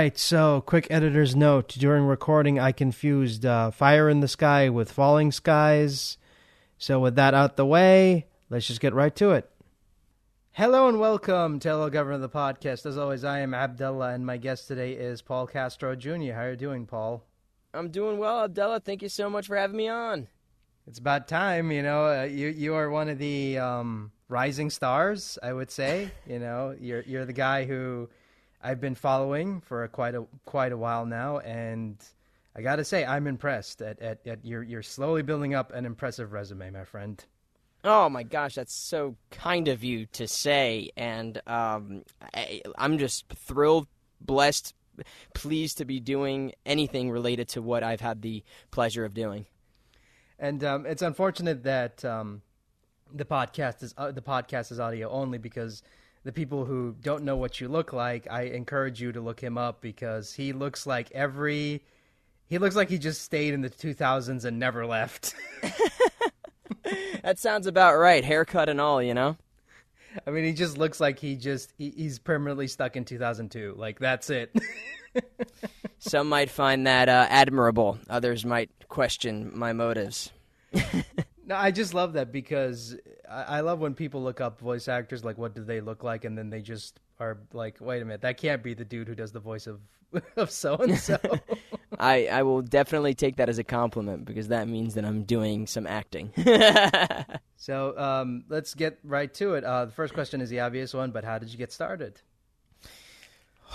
Right, so quick editor's note. During recording, I confused uh, Fire in the Sky with Falling Skies. So, with that out the way, let's just get right to it. Hello and welcome to Hello Governor, of the podcast. As always, I am Abdullah, and my guest today is Paul Castro Jr. How are you doing, Paul? I'm doing well, Abdullah. Thank you so much for having me on. It's about time, you know. Uh, you you are one of the um, rising stars, I would say. you know, you're you're the guy who I've been following for a, quite a quite a while now, and I got to say I'm impressed at, at, at you're you're slowly building up an impressive resume, my friend. Oh my gosh, that's so kind of you to say, and um, I, I'm just thrilled, blessed, pleased to be doing anything related to what I've had the pleasure of doing. And um, it's unfortunate that um, the podcast is uh, the podcast is audio only because the people who don't know what you look like, I encourage you to look him up because he looks like every he looks like he just stayed in the 2000s and never left. that sounds about right, haircut and all, you know. I mean, he just looks like he just he, he's permanently stuck in 2002. Like that's it. Some might find that uh, admirable. Others might question my motives. no, I just love that because I, I love when people look up voice actors, like what do they look like, and then they just are like, wait a minute, that can't be the dude who does the voice of of so and so. I I will definitely take that as a compliment because that means that I'm doing some acting. so um, let's get right to it. Uh, the first question is the obvious one, but how did you get started?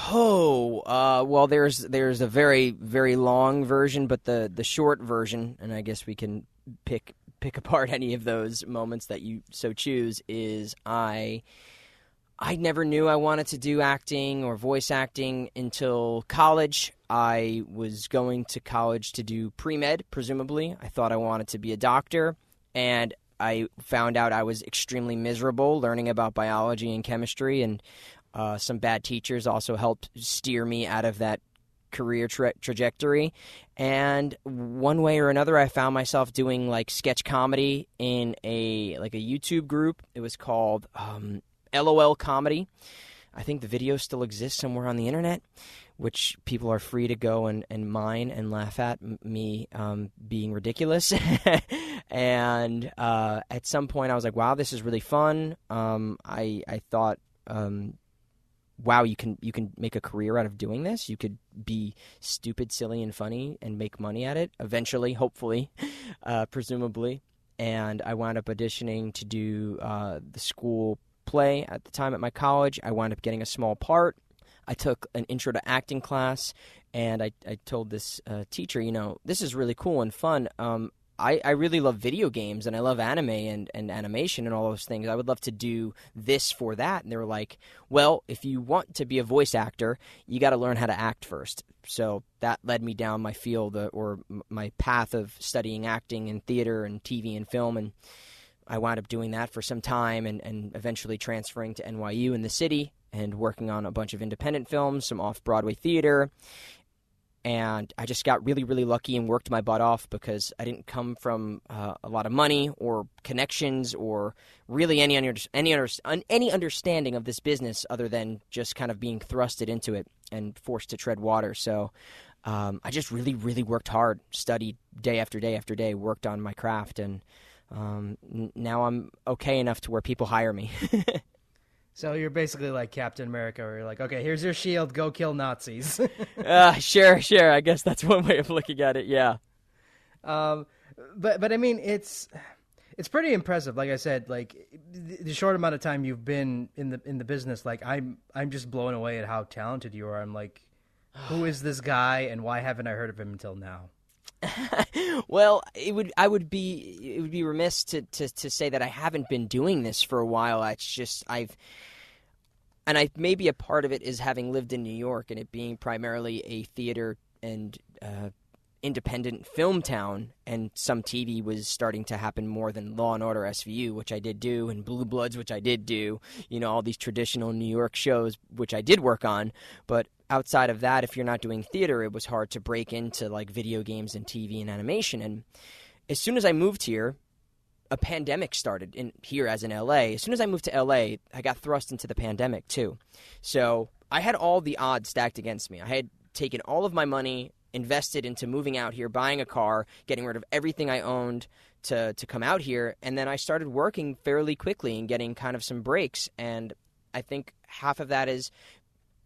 Oh, uh, well, there's there's a very very long version, but the the short version, and I guess we can pick pick apart any of those moments that you so choose. Is I I never knew I wanted to do acting or voice acting until college. I was going to college to do pre med, presumably. I thought I wanted to be a doctor, and I found out I was extremely miserable learning about biology and chemistry, and uh, some bad teachers also helped steer me out of that career tra- trajectory. And one way or another, I found myself doing like sketch comedy in a like a YouTube group. It was called um, LOL Comedy. I think the video still exists somewhere on the internet, which people are free to go and, and mine and laugh at me um, being ridiculous. and uh, at some point, I was like, "Wow, this is really fun." Um, I I thought um, wow, you can you can make a career out of doing this. You could be stupid, silly, and funny and make money at it eventually, hopefully, uh, presumably. And I wound up auditioning to do uh, the school play at the time at my college. I wound up getting a small part. I took an intro to acting class, and I, I told this uh, teacher, you know, this is really cool and fun. Um, I, I really love video games and I love anime and, and animation and all those things. I would love to do this for that. And they were like, well, if you want to be a voice actor, you got to learn how to act first. So that led me down my field uh, or my path of studying acting and theater and TV and film. And I wound up doing that for some time and, and eventually transferring to NYU in the city and working on a bunch of independent films, some off Broadway theater, and I just got really, really lucky and worked my butt off because I didn't come from uh, a lot of money or connections or really any under, any under, any understanding of this business other than just kind of being thrusted into it and forced to tread water. So um, I just really, really worked hard, studied day after day after day, worked on my craft, and um, now I'm okay enough to where people hire me. So you're basically like Captain America, where you're like, okay, here's your shield, go kill Nazis. uh, sure, sure. I guess that's one way of looking at it. Yeah. Um, but but I mean, it's it's pretty impressive. Like I said, like the short amount of time you've been in the in the business, like I'm I'm just blown away at how talented you are. I'm like, who is this guy, and why haven't I heard of him until now? well, it would I would be it would be remiss to, to, to say that I haven't been doing this for a while. It's just I've and I maybe a part of it is having lived in New York and it being primarily a theater and uh, independent film town, and some TV was starting to happen more than Law and Order SVU, which I did do, and Blue Bloods, which I did do. You know, all these traditional New York shows, which I did work on. But outside of that, if you're not doing theater, it was hard to break into like video games and TV and animation. And as soon as I moved here, a pandemic started in here as in LA. As soon as I moved to LA, I got thrust into the pandemic too. So I had all the odds stacked against me. I had taken all of my money, invested into moving out here, buying a car, getting rid of everything I owned to to come out here, and then I started working fairly quickly and getting kind of some breaks. And I think half of that is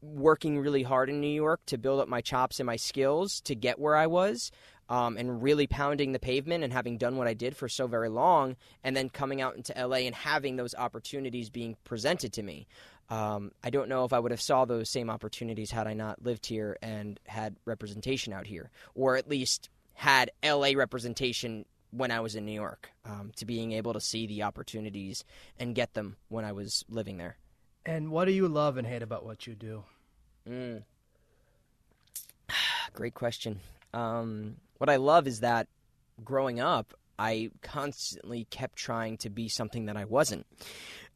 working really hard in New York to build up my chops and my skills to get where I was. Um, and really pounding the pavement and having done what I did for so very long, and then coming out into LA and having those opportunities being presented to me. Um, I don't know if I would have saw those same opportunities had I not lived here and had representation out here, or at least had LA representation when I was in New York, um, to being able to see the opportunities and get them when I was living there. And what do you love and hate about what you do? Mm. Great question. Um, what I love is that growing up, I constantly kept trying to be something that I wasn't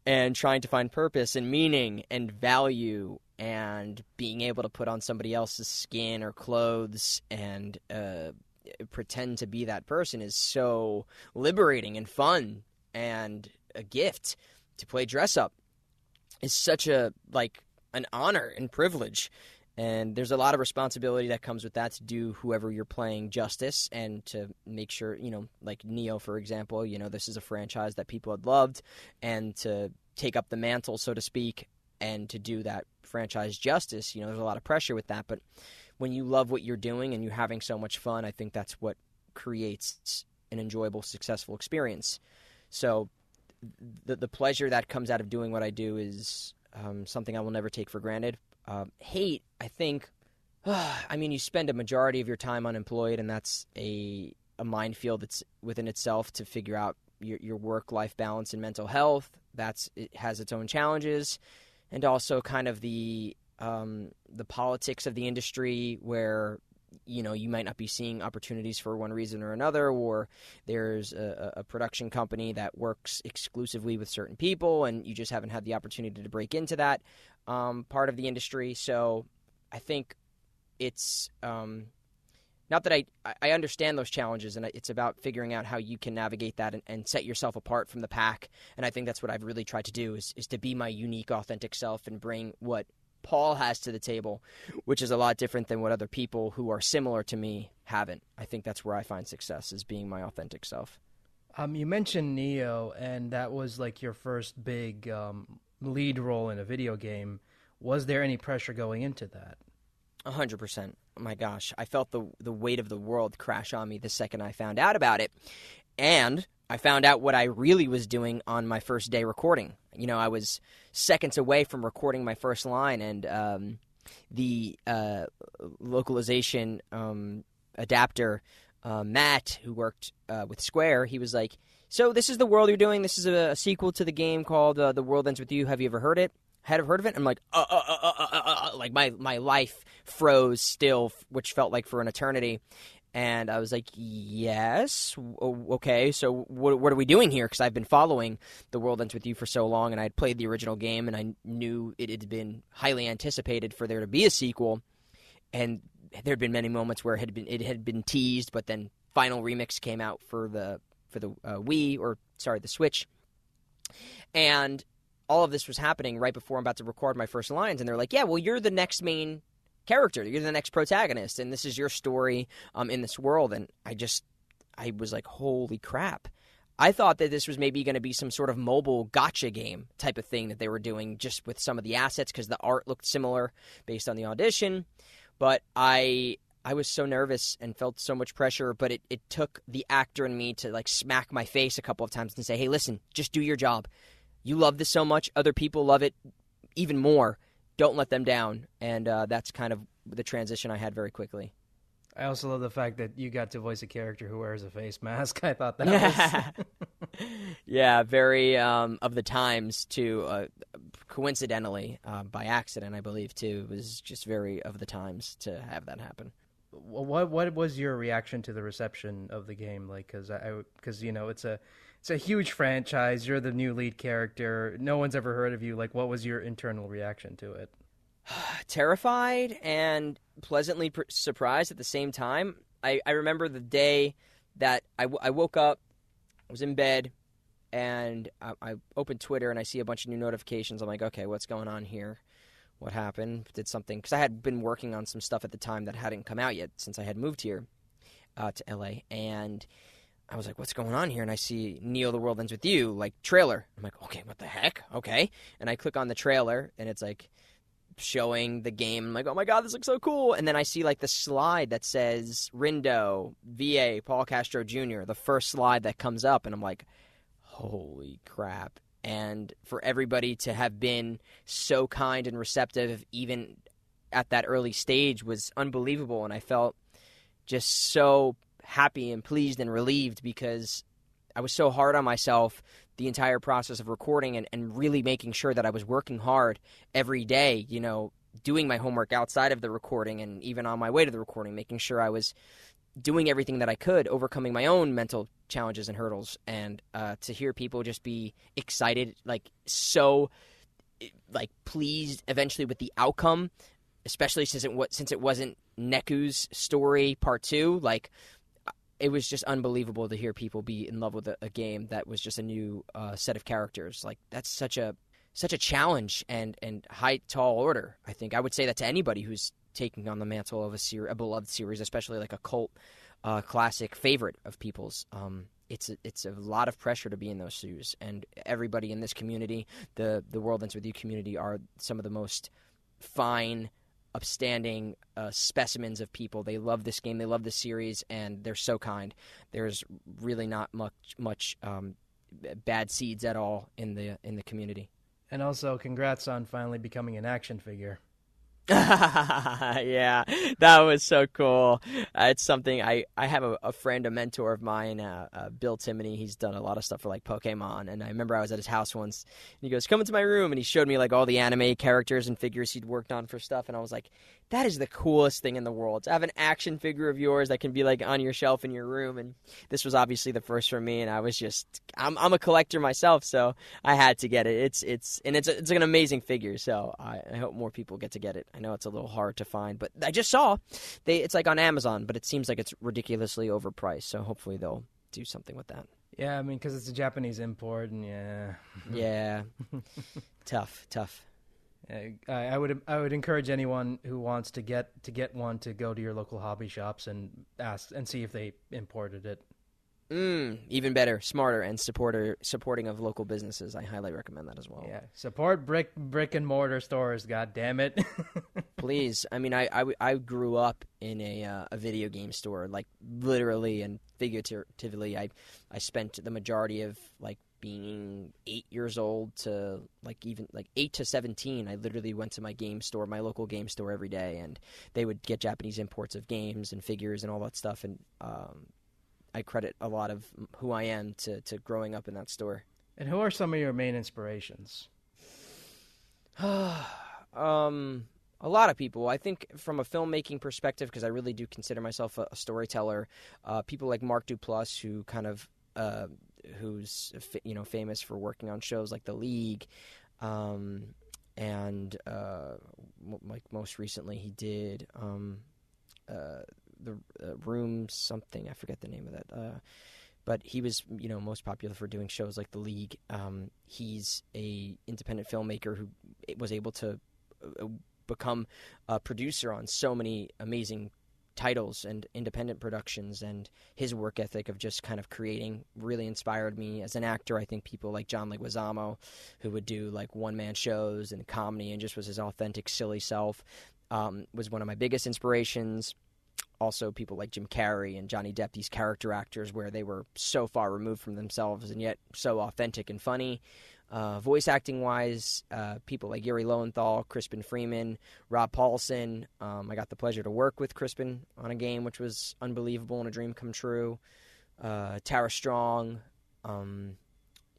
and trying to find purpose and meaning and value and being able to put on somebody else's skin or clothes and uh, pretend to be that person is so liberating and fun and a gift to play dress up is such a like an honor and privilege. And there's a lot of responsibility that comes with that to do whoever you're playing justice and to make sure you know like neo for example you know this is a franchise that people had loved and to take up the mantle so to speak and to do that franchise justice you know there's a lot of pressure with that. But when you love what you're doing and you're having so much fun i think that's what creates an enjoyable successful experience. So the the pleasure that comes out of doing what i do is um, something i will never take for granted um, hate, I think, uh, I mean, you spend a majority of your time unemployed, and that's a a minefield that's within itself to figure out your, your work life balance and mental health. That's it has its own challenges, and also kind of the um, the politics of the industry where you know you might not be seeing opportunities for one reason or another or there's a, a, production company that works exclusively with certain people and you just haven't had the opportunity to break into that um, part of the industry. So I think it's um, not that I, I understand those challenges, and it's about figuring out how you can navigate that and, and, set yourself apart from the pack. And I think that's what I've really tried to do is, is to be my unique, authentic self and bring what Paul has to the table, which is a lot different than what other people who are similar to me haven't. I think that's where I find success is being my authentic self. Um, you mentioned Neo, and that was like your first big um, lead role in a video game. Was there any pressure going into that? A hundred percent. My gosh, I felt the the weight of the world crash on me the second I found out about it, and I found out what I really was doing on my first day recording. You know, I was seconds away from recording my first line, and um, the uh, localization um, adapter, uh, Matt, who worked uh, with Square, he was like, so this is the world you're doing. This is a, a sequel to the game called uh, The World Ends with You. Have you ever heard it? Had heard of it? I'm like, uh uh uh, uh, uh, uh, like my my life froze still, which felt like for an eternity. And I was like, yes, okay. So what, what are we doing here? Because I've been following The World Ends with You for so long, and I had played the original game, and I knew it had been highly anticipated for there to be a sequel. And there had been many moments where it had been it had been teased, but then final remix came out for the for the uh, Wii or sorry the Switch, and all of this was happening right before I'm about to record my first lines, and they're like, "Yeah, well, you're the next main character. You're the next protagonist, and this is your story um, in this world." And I just, I was like, "Holy crap!" I thought that this was maybe going to be some sort of mobile gacha game type of thing that they were doing just with some of the assets because the art looked similar based on the audition. But I I was so nervous and felt so much pressure, but it, it took the actor in me to like smack my face a couple of times and say, hey, listen, just do your job. You love this so much. Other people love it even more. Don't let them down. And uh, that's kind of the transition I had very quickly. I also love the fact that you got to voice a character who wears a face mask. I thought that was. yeah, very um, of the times, too. Uh, coincidentally, uh, by accident, I believe, too. It was just very of the times to have that happen what what was your reaction to the reception of the game like because i because you know it's a it's a huge franchise. You're the new lead character. No one's ever heard of you. Like what was your internal reaction to it? Terrified and pleasantly pr- surprised at the same time. I, I remember the day that I, w- I woke up i was in bed and I, I opened twitter and i see a bunch of new notifications. I'm like okay what's going on here? What happened. Did something because I had been working on some stuff at the time that hadn't come out yet since I had moved here uh, to LA, and I was like, "What's going on here?" And I see Neo, The World Ends with You like trailer. I'm like, "Okay, what the heck?" Okay, and I click on the trailer, and it's like showing the game. I'm like, "Oh my god, this looks so cool!" And then I see like the slide that says Rindo, VA, Paul Castro Jr. The first slide that comes up, and I'm like, "Holy crap!" And for everybody to have been so kind and receptive, even at that early stage, was unbelievable. And I felt just so happy and pleased and relieved because I was so hard on myself the entire process of recording and, and really making sure that I was working hard every day, you know, doing my homework outside of the recording and even on my way to the recording, making sure I was doing everything that I could, overcoming my own mental challenges and hurdles. And uh, to hear people just be excited, like so like pleased eventually with the outcome, especially since it since it wasn't Neku's story part two, like it was just unbelievable to hear people be in love with a, a game that was just a new uh, set of characters. Like that's such a such a challenge and and high tall order. I think I would say that to anybody who's taking on the mantle of a ser- a beloved series, especially like a cult uh, classic favorite of people's. Um, it's a, it's a lot of pressure to be in those shoes, and everybody in this community, the the World Ends with You community, are some of the most fine upstanding uh, specimens of people. They love this game, they love the series, and they're so kind. There's really not much much um, bad seeds at all in the in the community. And also, congrats on finally becoming an action figure. yeah, that was so cool. Uh, it's something I, I have a, a friend, a mentor of mine, uh, uh, Bill Timoney. He's done a lot of stuff for like Pokemon, and I remember I was at his house once. And he goes, "Come into my room," and he showed me like all the anime characters and figures he'd worked on for stuff, and I was like, "That is the coolest thing in the world to have an action figure of yours that can be like on your shelf in your room." And this was obviously the first for me, and I was just I'm I'm a collector myself, so I had to get it. It's it's and it's a, it's an amazing figure, so I, I hope more people get to get it. I know it's a little hard to find, but I just saw they it's like on Amazon, but it seems like it's ridiculously overpriced. So hopefully they'll do something with that. Yeah, I mean, because it's a Japanese import, and yeah, yeah, tough, tough. I, I would I would encourage anyone who wants to get to get one to go to your local hobby shops and ask and see if they imported it. Mm, even better, smarter, and supporter supporting of local businesses. I highly recommend that as well. Yeah, support brick brick and mortar stores. God damn it! Please, I mean, I, I, I grew up in a uh, a video game store, like literally and figuratively. I I spent the majority of like being eight years old to like even like eight to seventeen. I literally went to my game store, my local game store, every day, and they would get Japanese imports of games and figures and all that stuff, and um, I credit a lot of who I am to, to growing up in that store. And who are some of your main inspirations? um, a lot of people. I think from a filmmaking perspective, because I really do consider myself a, a storyteller. Uh, people like Mark Duplass, who kind of uh, who's you know famous for working on shows like The League, um, and uh, like most recently he did um, uh, the uh, room something I forget the name of that. Uh, but he was you know most popular for doing shows like The League. Um, he's a independent filmmaker who was able to uh, become a producer on so many amazing titles and independent productions and his work ethic of just kind of creating really inspired me as an actor i think people like john leguizamo who would do like one man shows and comedy and just was his authentic silly self um, was one of my biggest inspirations also people like Jim Carrey and Johnny Depp, these character actors where they were so far removed from themselves and yet so authentic and funny. Uh, voice acting wise, uh, people like Yuri Lowenthal, Crispin Freeman, Rob Paulsen. Um, I got the pleasure to work with Crispin on a game, which was unbelievable and a dream come true. Uh, Tara Strong. Um,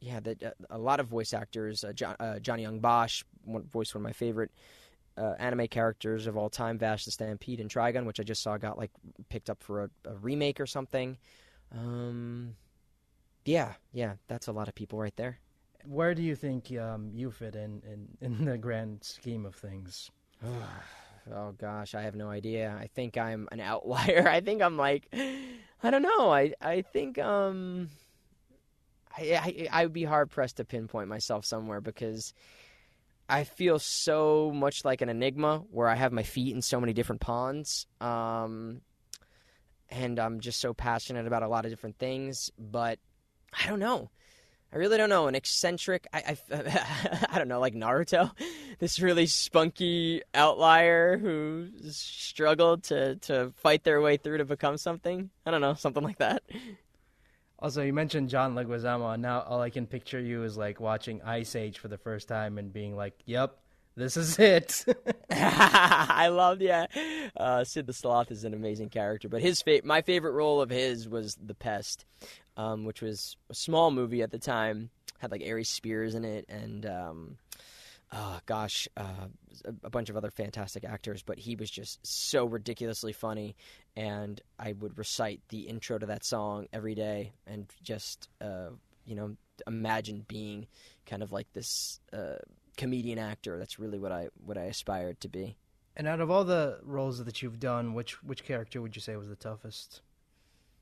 yeah, the, uh, a lot of voice actors. Uh, John, uh, Johnny Yong Bosch, one, voiced one of my favorite anime characters of all time, Vash the Stampede and Trigun, which I just saw got like picked up for a, a remake or something. Um, yeah, yeah, that's a lot of people right there. Where do you think um, you fit in, in in the grand scheme of things? oh gosh, I have no idea. I think I'm an outlier. I think I'm like, I don't know. I I think um, I I, I would be hard pressed to pinpoint myself somewhere because I feel so much like an enigma where I have my feet in so many different ponds. Um, and I'm just so passionate about a lot of different things. But I don't know. I really don't know. An eccentric, I, I, I don't know, like Naruto, this really spunky outlier who struggled to, to fight their way through to become something. I don't know, something like that. Also, you mentioned John Leguizamo, and now all I can picture you is like watching Ice Age for the first time and being like, "Yep, this is it." I love yeah. Uh, Sid the Sloth is an amazing character, but his fa- my favorite role of his was the Pest, um, which was a small movie at the time. Had like Aries Spears in it, and um, oh gosh, uh, a, bunch of other fantastic actors. But he was just so ridiculously funny, and I would recite the intro to that song every day, and just uh, you know imagine being kind of like this uh, comedian actor. That's really what I what I aspired to be. and out of all the roles that you've done, which which character would you say was the toughest?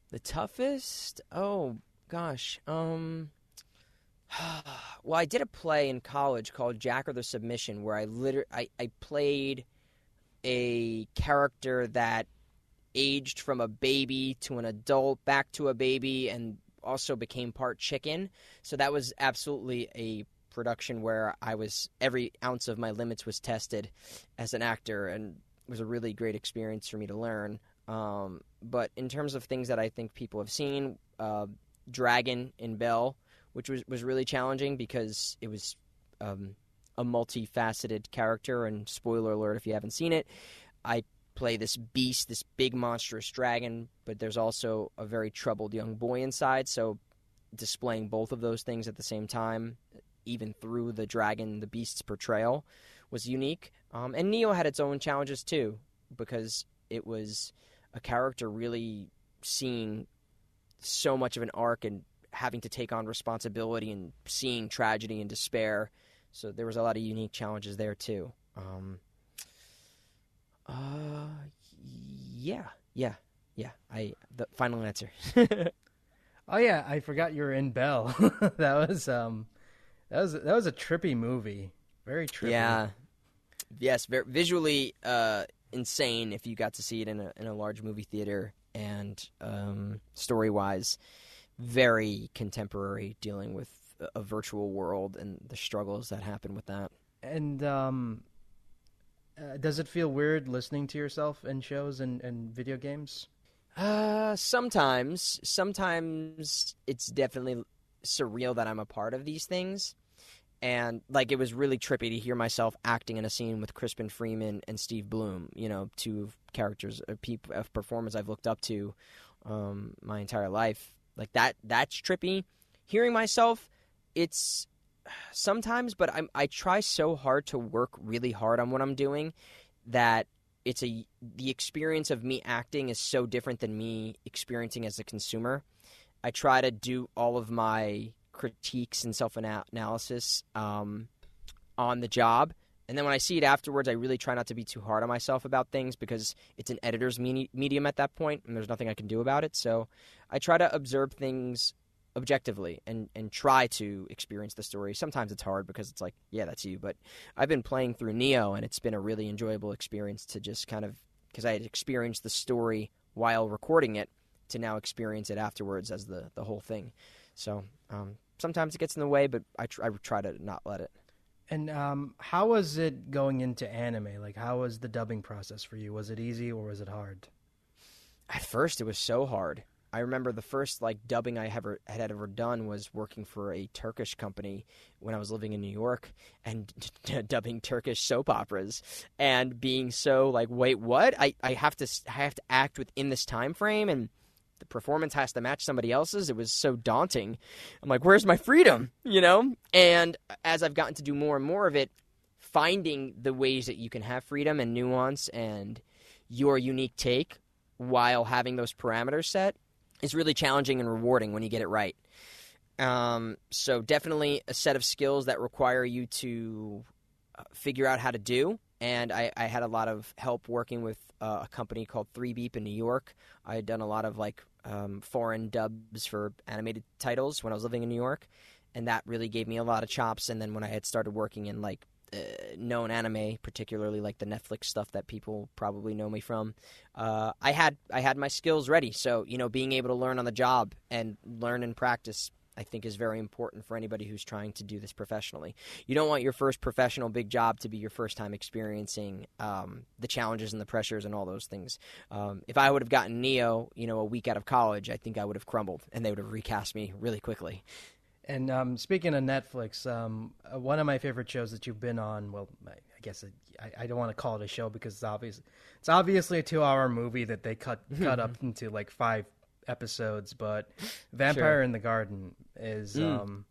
The toughest? Oh gosh. Um well, I did a play in college called Jack or the Submission where I liter- I, I played a character that aged from a baby to an adult back to a baby and also became part chicken. So that was absolutely a production where I was every ounce of my limits was tested as an actor and it was a really great experience for me to learn. Um, but in terms of things that I think people have seen, uh, Dragon in Belle, which was, was really challenging because it was um, a multifaceted character. And spoiler alert if you haven't seen it, I play this beast, this big monstrous dragon, but there's also a very troubled young boy inside. So displaying both of those things at the same time, even through the dragon, the beast's portrayal, was unique. Um, and Neo had its own challenges too because it was a character really seeing so much of an arc and having to take on responsibility and seeing tragedy and despair. So there was a lot of unique challenges there too. Um, uh, yeah, yeah, yeah. I the final answer. Oh yeah, I forgot you were in Belle. that was um, that was that was a trippy movie. Very trippy. yeah, yes, very, visually uh, insane. If you got to see it in a in a large movie theater, and um, story wise, very contemporary, dealing with a, virtual world and the struggles that happen with that. And um, uh, does it feel weird listening to yourself in shows and, and video games? Uh, sometimes, sometimes it's definitely surreal that I'm a part of these things, and like it was really trippy to hear myself acting in a scene with Crispin Freeman and Steve Blum. You know, two characters, of people of performers I've looked up to um, my entire life. Like that, that's trippy. Hearing myself, it's sometimes, but I'm I try so hard to work really hard on what I'm doing that it's a the experience of me acting is so different than me experiencing as a consumer. I try to do all of my critiques and self analysis um, on the job, and then when I see it afterwards, I really try not to be too hard on myself about things because it's an editor's me- medium at that point, and there's nothing I can do about it. So I try to observe things objectively and and try to experience the story. Sometimes it's hard because it's like, yeah, that's you. But I've been playing through Neo, and it's been a really enjoyable experience to just kind of because I had experienced the story while recording it to now experience it afterwards as the the whole thing. So um, sometimes it gets in the way, but I, tr- I try to not let it. And um, how was it going into anime? Like, how was the dubbing process for you? Was it easy or was it hard? At first, it was so hard. I remember the first like dubbing I ever had ever done was working for a Turkish company when I was living in New York and dubbing Turkish soap operas and being so like wait what I, I have to I have to act within this time frame and the performance has to match somebody else's it was so daunting I'm like where's my freedom you know and as I've gotten to do more and more of it finding the ways that you can have freedom and nuance and your unique take while having those parameters set is really challenging and rewarding when you get it right. Um, so definitely a set of skills that require you to uh, figure out how to do. And I, I had a lot of help working with uh, a company called Three Beep in New York. I had done a lot of like um, foreign dubs for animated titles when I was living in New York, and that really gave me a lot of chops. And then when I had started working in like uh, known anime, particularly like the Netflix stuff that people probably know me from, uh, I had I had my skills ready. So you know, being able to learn on the job and learn and practice I think is very important for anybody who's trying to do this professionally. You don't want your first professional big job to be your first time experiencing um, the challenges and the pressures and all those things. Um, if I would have gotten Neo, you know, a week out of college, I think I would have crumbled and they would have recast me really quickly. And um, speaking of Netflix, um, uh, one of my favorite shows that you've been on, well, I guess it, I, I, don't want to call it a show because it's obvious it's obviously a two-hour movie that they cut cut up into like five episodes, but Vampire sure. in the Garden is mm. um,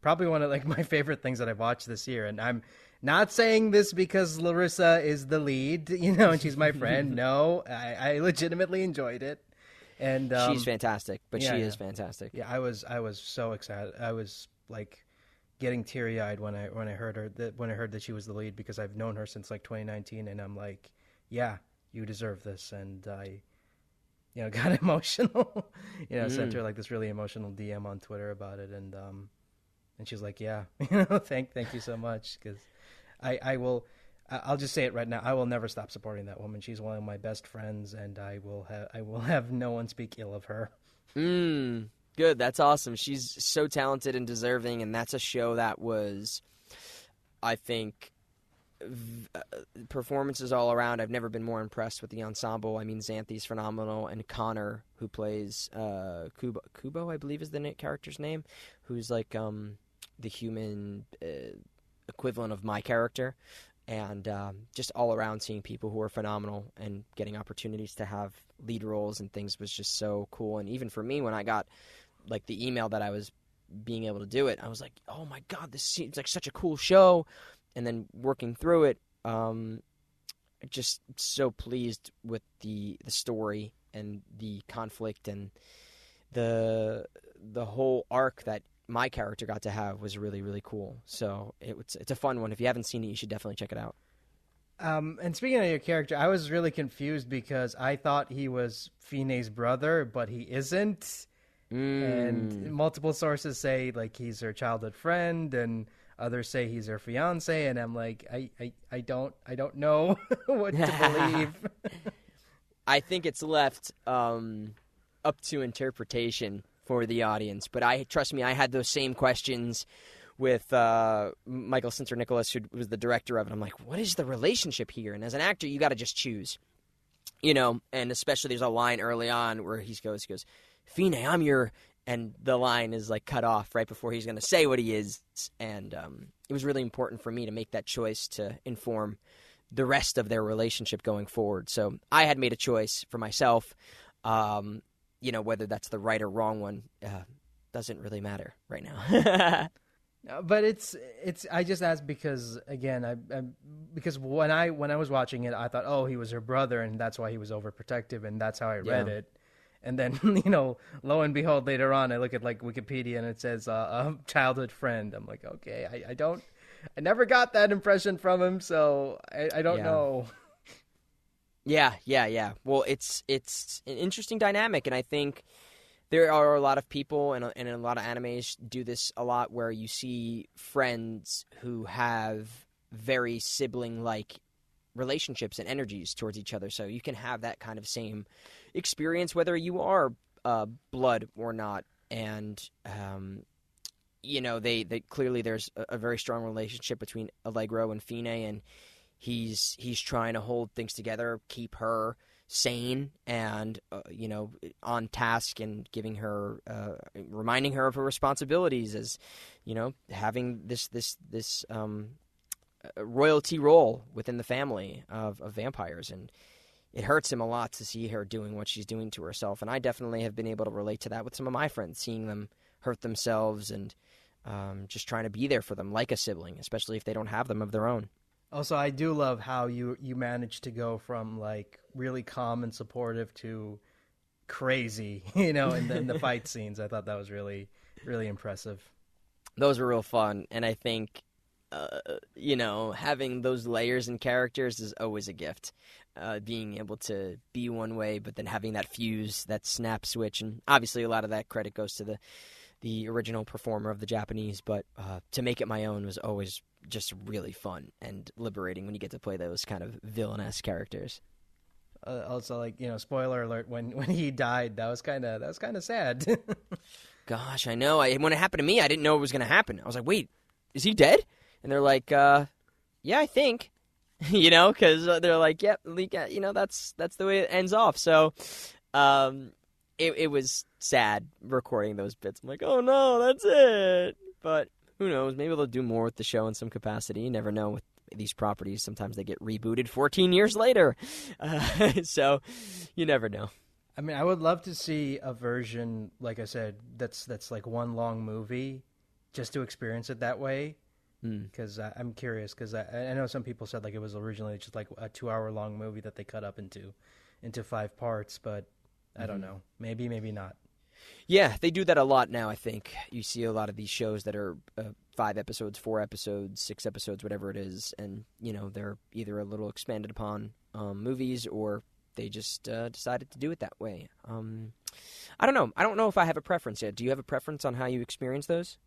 probably one of like my favorite things that I've watched this year. And I'm not saying this because Larissa is the lead, you know, and she's my friend. no, I, I legitimately enjoyed it. And um, she's fantastic, but yeah, she is yeah. fantastic. Yeah, I was I was so excited. I was like getting teary eyed when I when I heard her that when I heard that she was the lead because I've known her since like 2019, and I'm like, yeah, you deserve this, and I you know, got emotional. you know, mm. sent her like this really emotional DM on Twitter about it, and um, and she's like, "Yeah, you know, thank thank you so much," because I I will. I'll just say it right now. I will never stop supporting that woman. She's one of my best friends, and I will have I will have no one speak ill of her. Mm, good. That's awesome. She's so talented and deserving, and that's a show that was, I think, performances all around. I've never been more impressed with the ensemble. I mean, Xanthi's phenomenal, and Connor, who plays uh, Kubo, Kubo, I believe is the character's name, who's like um, the human uh, equivalent of my character, and um, just all around seeing people who are phenomenal and getting opportunities to have lead roles and things was just so cool. And even for me, when I got like the email that I was being able to do it, I was like, oh my god, this seems like such a cool show and then working through it, um, just so pleased with the the story and the conflict and the the whole arc that my character got to have was really really cool. So it, it's it's a fun one. If you haven't seen it, you should definitely check it out. Um, and speaking of your character, I was really confused because I thought he was Fine's brother, but he isn't. Mm. And multiple sources say like he's her childhood friend, and Others say he's her fiance, and I'm like, I, I, I don't, I don't know what to believe. I think it's left um, up to interpretation for the audience. But I trust me, I had those same questions with uh, Michael Nicholas, who was the director of it. I'm like, what is the relationship here? And as an actor, you got to just choose, you know. And especially there's a line early on where he goes, he goes, Fine, I'm your and the line is like cut off right before he's going to say what he is. And um, it was really important for me to make that choice to inform the rest of their relationship going forward. So i had made a choice for myself. Um, you know whether that's the right or wrong one uh, doesn't really matter right now. But it's it's i just asked because again I, I, because when i when i was watching it i thought oh he was her brother and that's why he was overprotective and that's how i read yeah. it and then you know lo and behold later on i look at like wikipedia and it says uh, a childhood friend. I'm like okay I, I, don't i never got that impression from him so i, I don't yeah. know. Yeah yeah yeah. Well it's it's an interesting dynamic and i think there are a lot of people and, and a lot of animes do this a lot where you see friends who have very sibling like relationships and energies towards each other. So you can have that kind of same experience whether you are uh, blood or not. And um, you know, they, they clearly there's a, a, very strong relationship between Allegro and Fine, and he's he's trying to hold things together, keep her sane and uh, you know on task and giving her uh, reminding her of her responsibilities as you know having this this this um, royalty role within the family of, of vampires and it hurts him a lot to see her doing what she's doing to herself. And I definitely have been able to relate to that with some of my friends, seeing them hurt themselves and um, just trying to be there for them like a sibling, especially if they don't have them of their own. Also, I do love how you you managed to go from like really calm and supportive to crazy, you know, in the, in the fight scenes. I thought that was really really impressive. Those were real fun, and I think uh, you know, having those layers and characters is always a gift uh, being able to be one way, but then having that fuse, that snap switch, and obviously a lot of that credit goes to the the original performer of the Japanese. But uh, to make it my own was always just really fun and liberating when you get to play those kind of villainous characters. Uh, also, like you know, spoiler alert: when when he died, that was kind of that was kind of sad. Gosh, I know. I, when it happened to me, I didn't know it was going to happen. I was like, "Wait, is he dead?" And they're like, uh, "Yeah, I think." you know, because they're like, "Yep, yeah, you know, that's that's the way it ends off." So, um, it it was sad recording those bits. I'm like, "Oh no, that's it." But who knows? Maybe they'll do more with the show in some capacity. You never know with these properties. Sometimes they get rebooted 14 years later, uh, so you never know. I mean, I would love to see a version, like I said, that's that's like one long movie, just to experience it that way. Because mm. I'm curious, because I, I, know some people said like it was originally just like a two hour long movie that they cut up into, into five parts. But mm-hmm. I don't mm-hmm. know, maybe maybe not. Yeah, they do that a lot now. I think you see a lot of these shows that are uh, five episodes, four episodes, six episodes, whatever it is, and you know they're either a little expanded upon um, movies or they just uh, decided to do it that way. Um, I don't know. I don't know if I have a preference yet. Do you have a preference on how you experience those?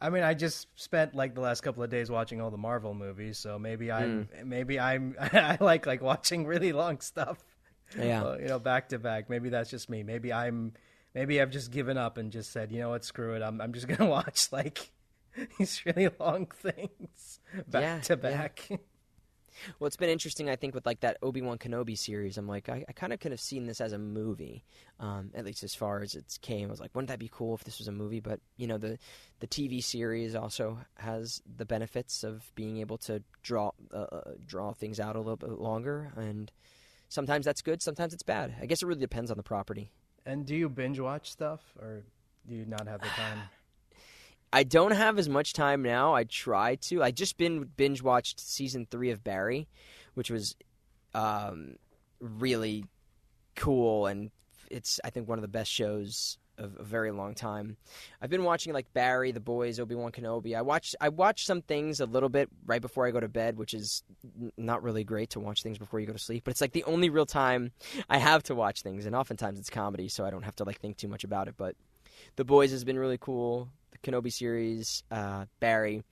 I mean, I just spent like the last couple of days watching all the Marvel movies, so maybe I'm mm. maybe I'm I like like watching really long stuff. Yeah, you know, back to back. Maybe that's just me. Maybe I'm maybe I've just given up and just said, you know what, screw it. I'm I'm just gonna watch like these really long things back yeah, to back. Yeah. Well, it's been interesting, I think, with like that Obi Wan Kenobi series. I'm like, I, I kind of could have seen this as a movie, um, at least as far as it came. I was like, wouldn't that be cool if this was a movie? But you know, the the TV series also has the benefits of being able to draw uh, uh, draw things out a little bit longer, and sometimes that's good, sometimes it's bad. I guess it really depends on the property. And do you binge watch stuff, or do you not have the time? I don't have as much time now. I try to. I just been binge watched season three of Barry, which was um, really cool, and it's I think one of the best shows of a very long time. I've been watching like Barry, The Boys, Obi Wan Kenobi. I watch I watch some things a little bit right before I go to bed, which is not really great to watch things before you go to sleep. But it's like the only real time I have to watch things, and oftentimes it's comedy, so I don't have to like think too much about it. But The Boys has been really cool. The Kenobi series, uh, Barry.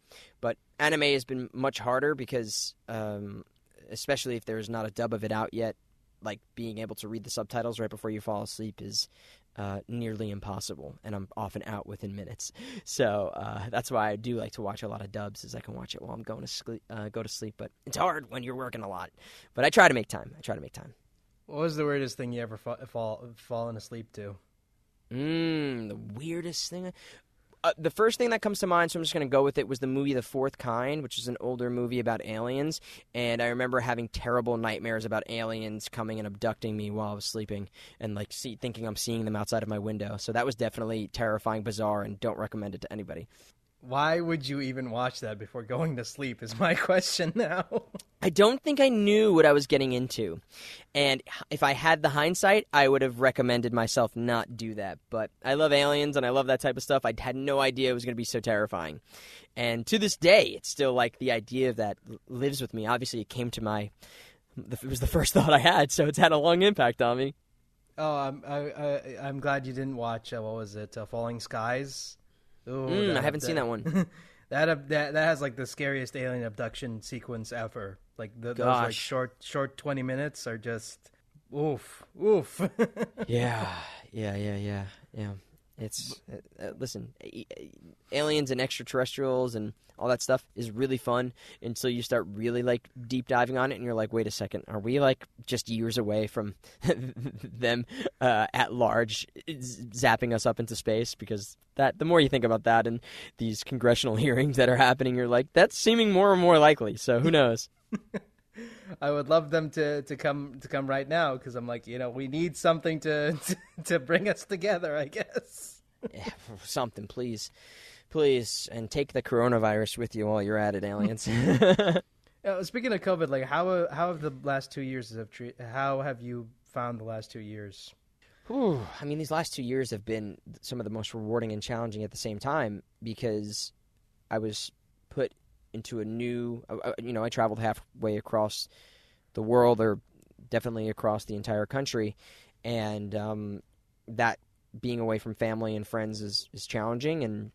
But anime has been much harder because, um, especially if there's not a dub of it out yet, like being able to read the subtitles right before you fall asleep is uh, nearly impossible, and I'm often out within minutes. So uh, that's why I do like to watch a lot of dubs, as I can watch it while I'm going to sleep. Uh, go to sleep, but it's hard when you're working a lot. But I try to make time. I try to make time. What was the weirdest thing you ever fa- fall fallen asleep to? Mm, the weirdest thing uh, the first thing that comes to mind, so I'm just going to go with it, was the movie The Fourth Kind, which is an older movie about aliens. And I remember having terrible nightmares about aliens coming and abducting me while I was sleeping and like see, thinking I'm seeing them outside of my window. So that was definitely terrifying, bizarre, and don't recommend it to anybody. Why would you even watch that before going to sleep? Is my question now. I don't think I knew what I was getting into. And if I had the hindsight, I would have recommended myself not do that. But I love aliens and I love that type of stuff. I had no idea it was going to be so terrifying. And to this day, it's still like the idea of that lives with me. Obviously, it came to my. It was the first thought I had, so it's had a long impact on me. Oh, I'm I, I, am glad you didn't watch. Uh, what was it? Uh, Falling Skies. Ooh, mm, I haven't that, seen that one. that that that has like the scariest alien abduction sequence ever. Like the, those like short short twenty minutes are just oof oof. yeah, yeah, yeah, yeah, yeah. It's uh, uh, listen, aliens and extraterrestrials and all that stuff is really fun until you start really like deep diving on it, and you're like, wait a second, are we like just years away from them uh, at large zapping us up into space? Because that the more you think about that and these congressional hearings that are happening, you're like, that's seeming more and more likely. So who knows? I would love them to, to come to come right now because I'm like, you know, we need something to, to, to bring us together. I guess. Yeah, something, please, please, and take the coronavirus with you while you're at it, aliens. uh, speaking of COVID, like how how have the last two years have tre- how have you found the last two years? Whew, I mean, these last two years have been some of the most rewarding and challenging at the same time because I was put into a new. Uh, uh, you know, I traveled halfway across the world, or definitely across the entire country, and um, that being away from family and friends is is challenging, and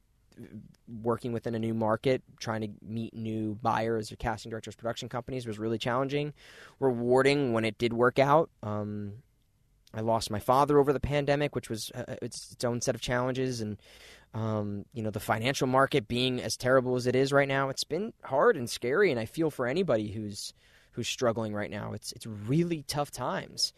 working within a new market, trying to meet new buyers or casting directors, production companies was really challenging. Rewarding when it did work out. Um, I lost my father over the pandemic, which was uh, its, its own set of challenges, and um, you know the financial market being as terrible as it is right now. It's been hard and scary, and I feel for anybody who's who's struggling right now. It's it's really tough times,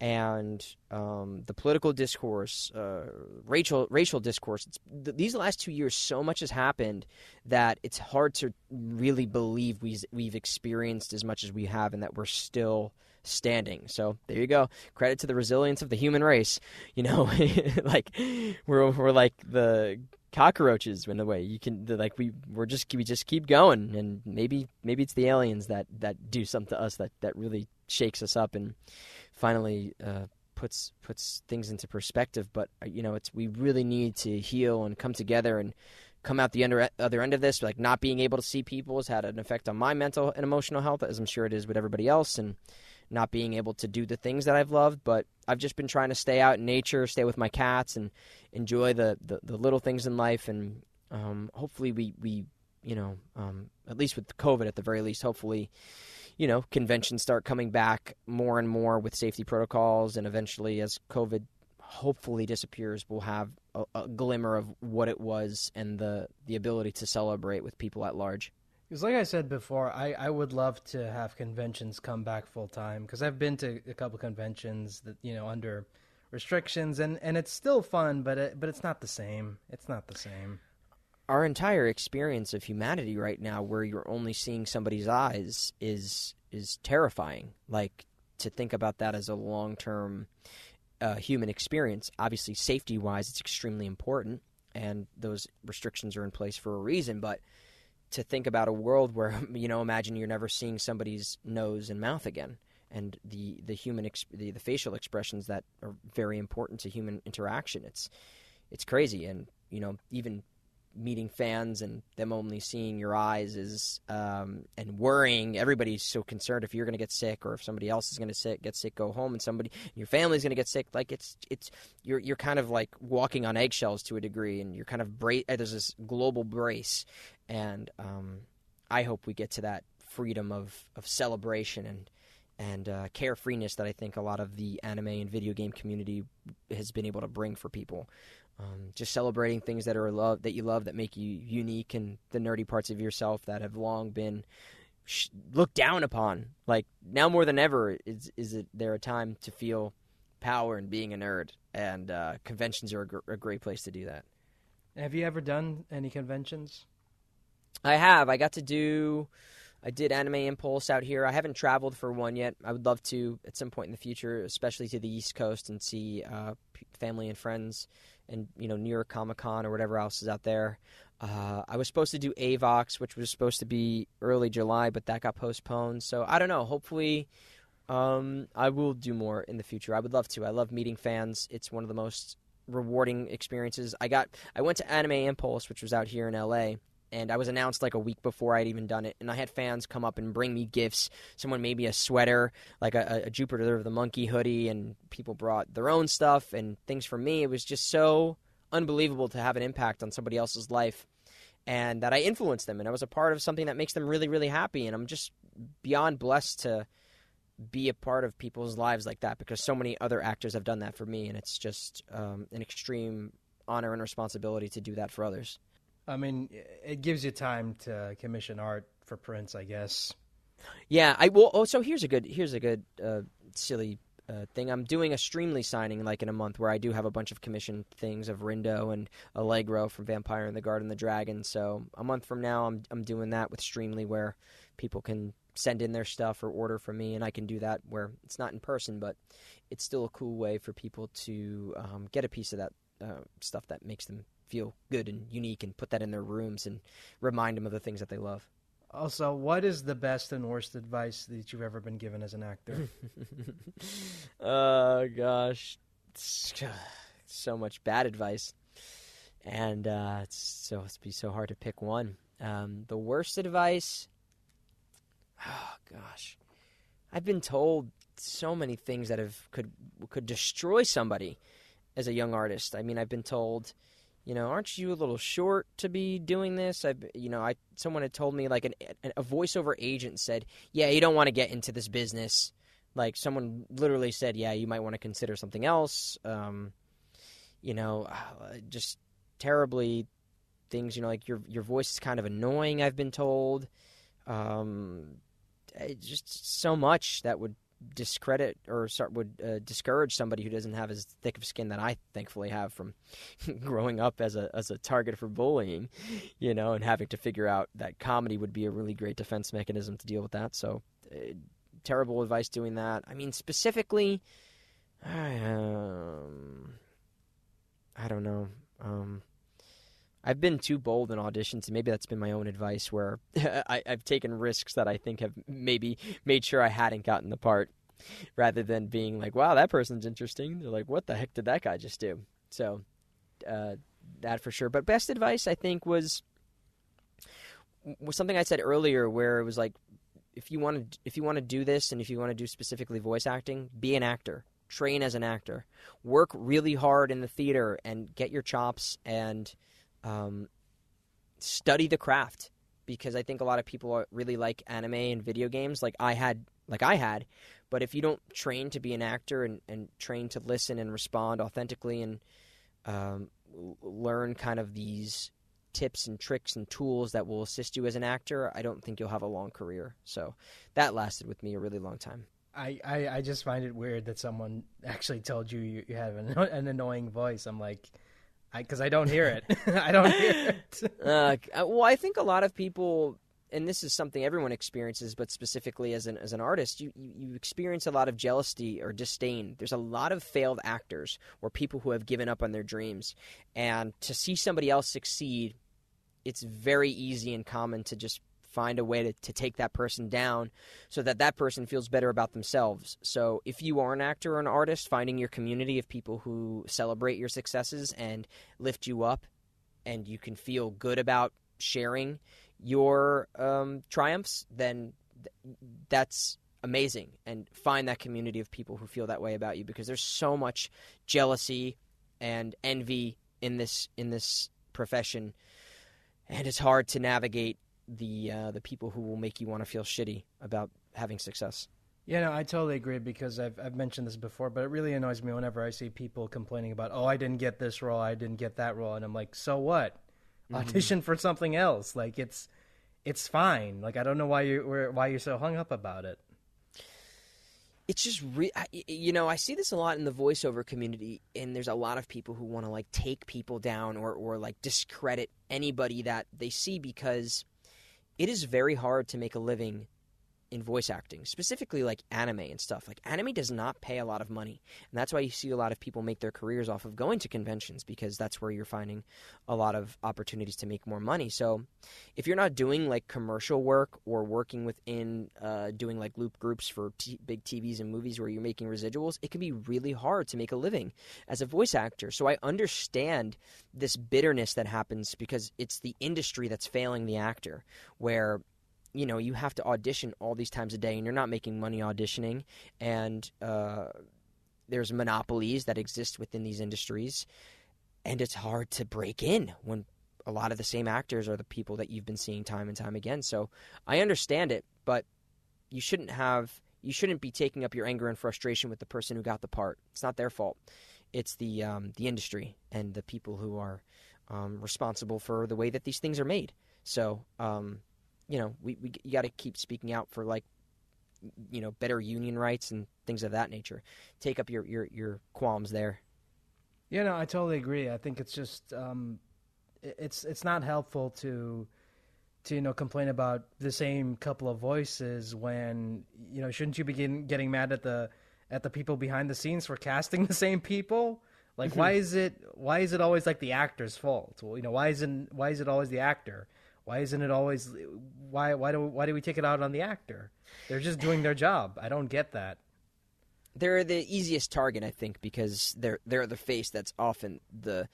and um, the political discourse, uh, racial racial discourse. Th- these last two years, so much has happened that it's hard to really believe we we've experienced as much as we have, and that we're still standing. So there you go. Credit to the resilience of the human race. You know, like we're we're like the cockroaches in a way. You can like we we're just we just keep going, and maybe maybe it's the aliens that that do something to us that that really shakes us up and finally uh, puts puts things into perspective. But uh, you know, it's we really need to heal and come together and come out the under, other end of this. Like not being able to see people has had an effect on my mental and emotional health, as I'm sure it is with everybody else, and not being able to do the things that I've loved. But I've just been trying to stay out in nature, stay with my cats, and enjoy the the, the little things in life. And um, hopefully, we we you know um, at least with COVID, at the very least, hopefully you know, conventions start coming back more and more with safety protocols, and eventually, as COVID hopefully disappears, we'll have a, a glimmer of what it was and the the ability to celebrate with people at large. Because, like I said before, I, I would love to have conventions come back full time. Because I've been to a couple conventions that you know under restrictions, and, and it's still fun, but it, but it's not the same. It's not the same our entire experience of humanity right now where you're only seeing somebody's eyes is is terrifying. Like to think about that as a long-term uh, human experience obviously safety wise it's extremely important and those restrictions are in place for a reason but to think about a world where you know imagine you're never seeing somebody's nose and mouth again and the the human ex- the, the facial expressions that are very important to human interaction it's it's crazy. And you know even meeting fans and them only seeing your eyes is um, and worrying. Everybody's so concerned if you're going to get sick or if somebody else is going to get sick, go home, and somebody your family's going to get sick. Like it's it's you're you're kind of like walking on eggshells to a degree, and you're kind of bra- uh, there's this global brace, and um, I hope we get to that freedom of of celebration and and uh, carefreeness that I think a lot of the anime and video game community has been able to bring for people. Um, just celebrating things that are love that you love that make you unique and the nerdy parts of yourself that have long been sh- looked down upon. Like now more than ever, is is it there a time to feel power and being a nerd? And uh, conventions are a, gr- a great place to do that. Have you ever done any conventions? I have. I got to do. I did Anime Impulse out here. I haven't traveled for one yet. I would love to at some point in the future, especially to the East Coast, and see uh, family and friends and you know New York Comic Con or whatever else is out there. Uh, I was supposed to do Avox, which was supposed to be early July, but that got postponed. So I don't know. Hopefully, um, I will do more in the future. I would love to. I love meeting fans. It's one of the most rewarding experiences. I got. I went to Anime Impulse, which was out here in LA, and I was announced like a week before I'd even done it. And I had fans come up and bring me gifts. Someone made me a sweater, like a, a Jupiter of the Monkey hoodie, and people brought their own stuff and things for me. It was just so unbelievable to have an impact on somebody else's life and that I influenced them and I was a part of something that makes them really, really happy. And I'm just beyond blessed to be a part of people's lives like that because so many other actors have done that for me. And it's just um, an extreme honor and responsibility to do that for others. I mean, it gives you time to commission art for prints, I guess. Yeah, I will. Oh, so here's a good here's a good uh, silly uh, thing. I'm doing a Streamily signing like in a month where I do have a bunch of commissioned things of Rindo and Allegro from Vampire in the Garden the Dragon. So a month from now, I'm I'm doing that with Streamily where people can send in their stuff or order from me, and I can do that where it's not in person, but it's still a cool way for people to um, get a piece of that uh, stuff that makes them feel good and unique and put that in their rooms and remind them of the things that they love. Also, what is the best and worst advice that you've ever been given as an actor? oh gosh, so much bad advice, and uh, it's so it's be so hard to pick one. Um, the worst advice, oh gosh, I've been told so many things that have could could destroy somebody as a young artist. I mean, I've been told you know, aren't you a little short to be doing this? I, you know, I someone had told me like an, a voiceover agent said, yeah, you don't want to get into this business. Like someone literally said, yeah, you might want to consider something else. Um, you know, just terribly things. You know, like your your voice is kind of annoying. I've been told. Um, just so much that would discredit or start, would uh, discourage somebody who doesn't have as thick of skin that I thankfully have from growing up as a as a target for bullying, you know, and having to figure out that comedy would be a really great defense mechanism to deal with that. So, uh, terrible advice doing that. I mean, specifically, I, um, I don't know. Um, I've been too bold in auditions, and maybe that's been my own advice where I, have taken risks that I think have maybe made sure I hadn't gotten the part, rather than being like, "Wow, that person's interesting." They're like, "What the heck did that guy just do?" So, uh, that for sure. But best advice I think was was something I said earlier, where it was like, if you want to if you want to do this, and if you want to do specifically voice acting, be an actor. Train as an actor. Work really hard in the theater and get your chops and um, study the craft because I think a lot of people really like anime and video games, like I had, like I had. But if you don't train to be an actor and, and train to listen and respond authentically and um, learn kind of these tips and tricks and tools that will assist you as an actor, I don't think you'll have a long career. So that lasted with me a really long time. I, I, I just find it weird that someone actually told you you, you have an, an annoying voice. I'm like, because I, I, don't hear it. I don't hear it. uh, well, I think a lot of people, and this is something everyone experiences, but specifically as an as an artist, you, you, you experience a lot of jealousy or disdain. There's a lot of failed actors or people who have given up on their dreams, and to see somebody else succeed, it's very easy and common to just find a way to, to take that person down so that that person feels better about themselves. So if you are an actor or an artist, finding your community of people who celebrate your successes and lift you up and you can feel good about sharing your um, triumphs, then th- that's amazing. And find that community of people who feel that way about you because there's so much jealousy and envy in this in this profession and it's hard to navigate the uh, the people who will make you want to feel shitty about having success. Yeah, no, I totally agree because I've I've mentioned this before, but it really annoys me whenever I see people complaining about, oh, I didn't get this role, I didn't get that role, and I'm like, so what? Mm-hmm. Audition for something else. Like it's it's fine. Like I don't know why you why you're so hung up about it. It's just re- you know I see this a lot in the voiceover community, and there's a lot of people who want to like take people down or or like discredit anybody that they see because it is very hard to make a living in voice acting, specifically like anime and stuff. Like anime does not pay a lot of money, and that's why you see a lot of people make their careers off of going to conventions because that's where you're finding a lot of opportunities to make more money. So, if you're not doing like commercial work or working within uh, doing like loop groups for t- big TVs and movies where you're making residuals, it can be really hard to make a living as a voice actor. So I understand this bitterness that happens because it's the industry that's failing the actor, where you know you have to audition all these times a day and you're not making money auditioning. And uh, there's monopolies that exist within these industries. And it's hard to break in when a lot of the same actors are the people that you've been seeing time and time again. So i understand it but you shouldn't have you shouldn't be taking up your anger and frustration with the person who got the part. It's not their fault. It's the um, the industry and the people who are um, responsible for the way that these things are made. So um, you know, we, we you got to keep speaking out for like, you know, better union rights and things of that nature. Take up your your your qualms there. Yeah, no, I totally agree. I think it's just um, it's it's not helpful to to you know complain about the same couple of voices when you know shouldn't you be getting, getting mad at the at the people behind the scenes for casting the same people? Like why is it why is it always like the actor's fault? Well, you know why isn't why is it always the actor? Why isn't it always why why do why do we take it out on the actor? They're just doing their job. I don't get that. They're the easiest target, I think, because they're they're the face that's often the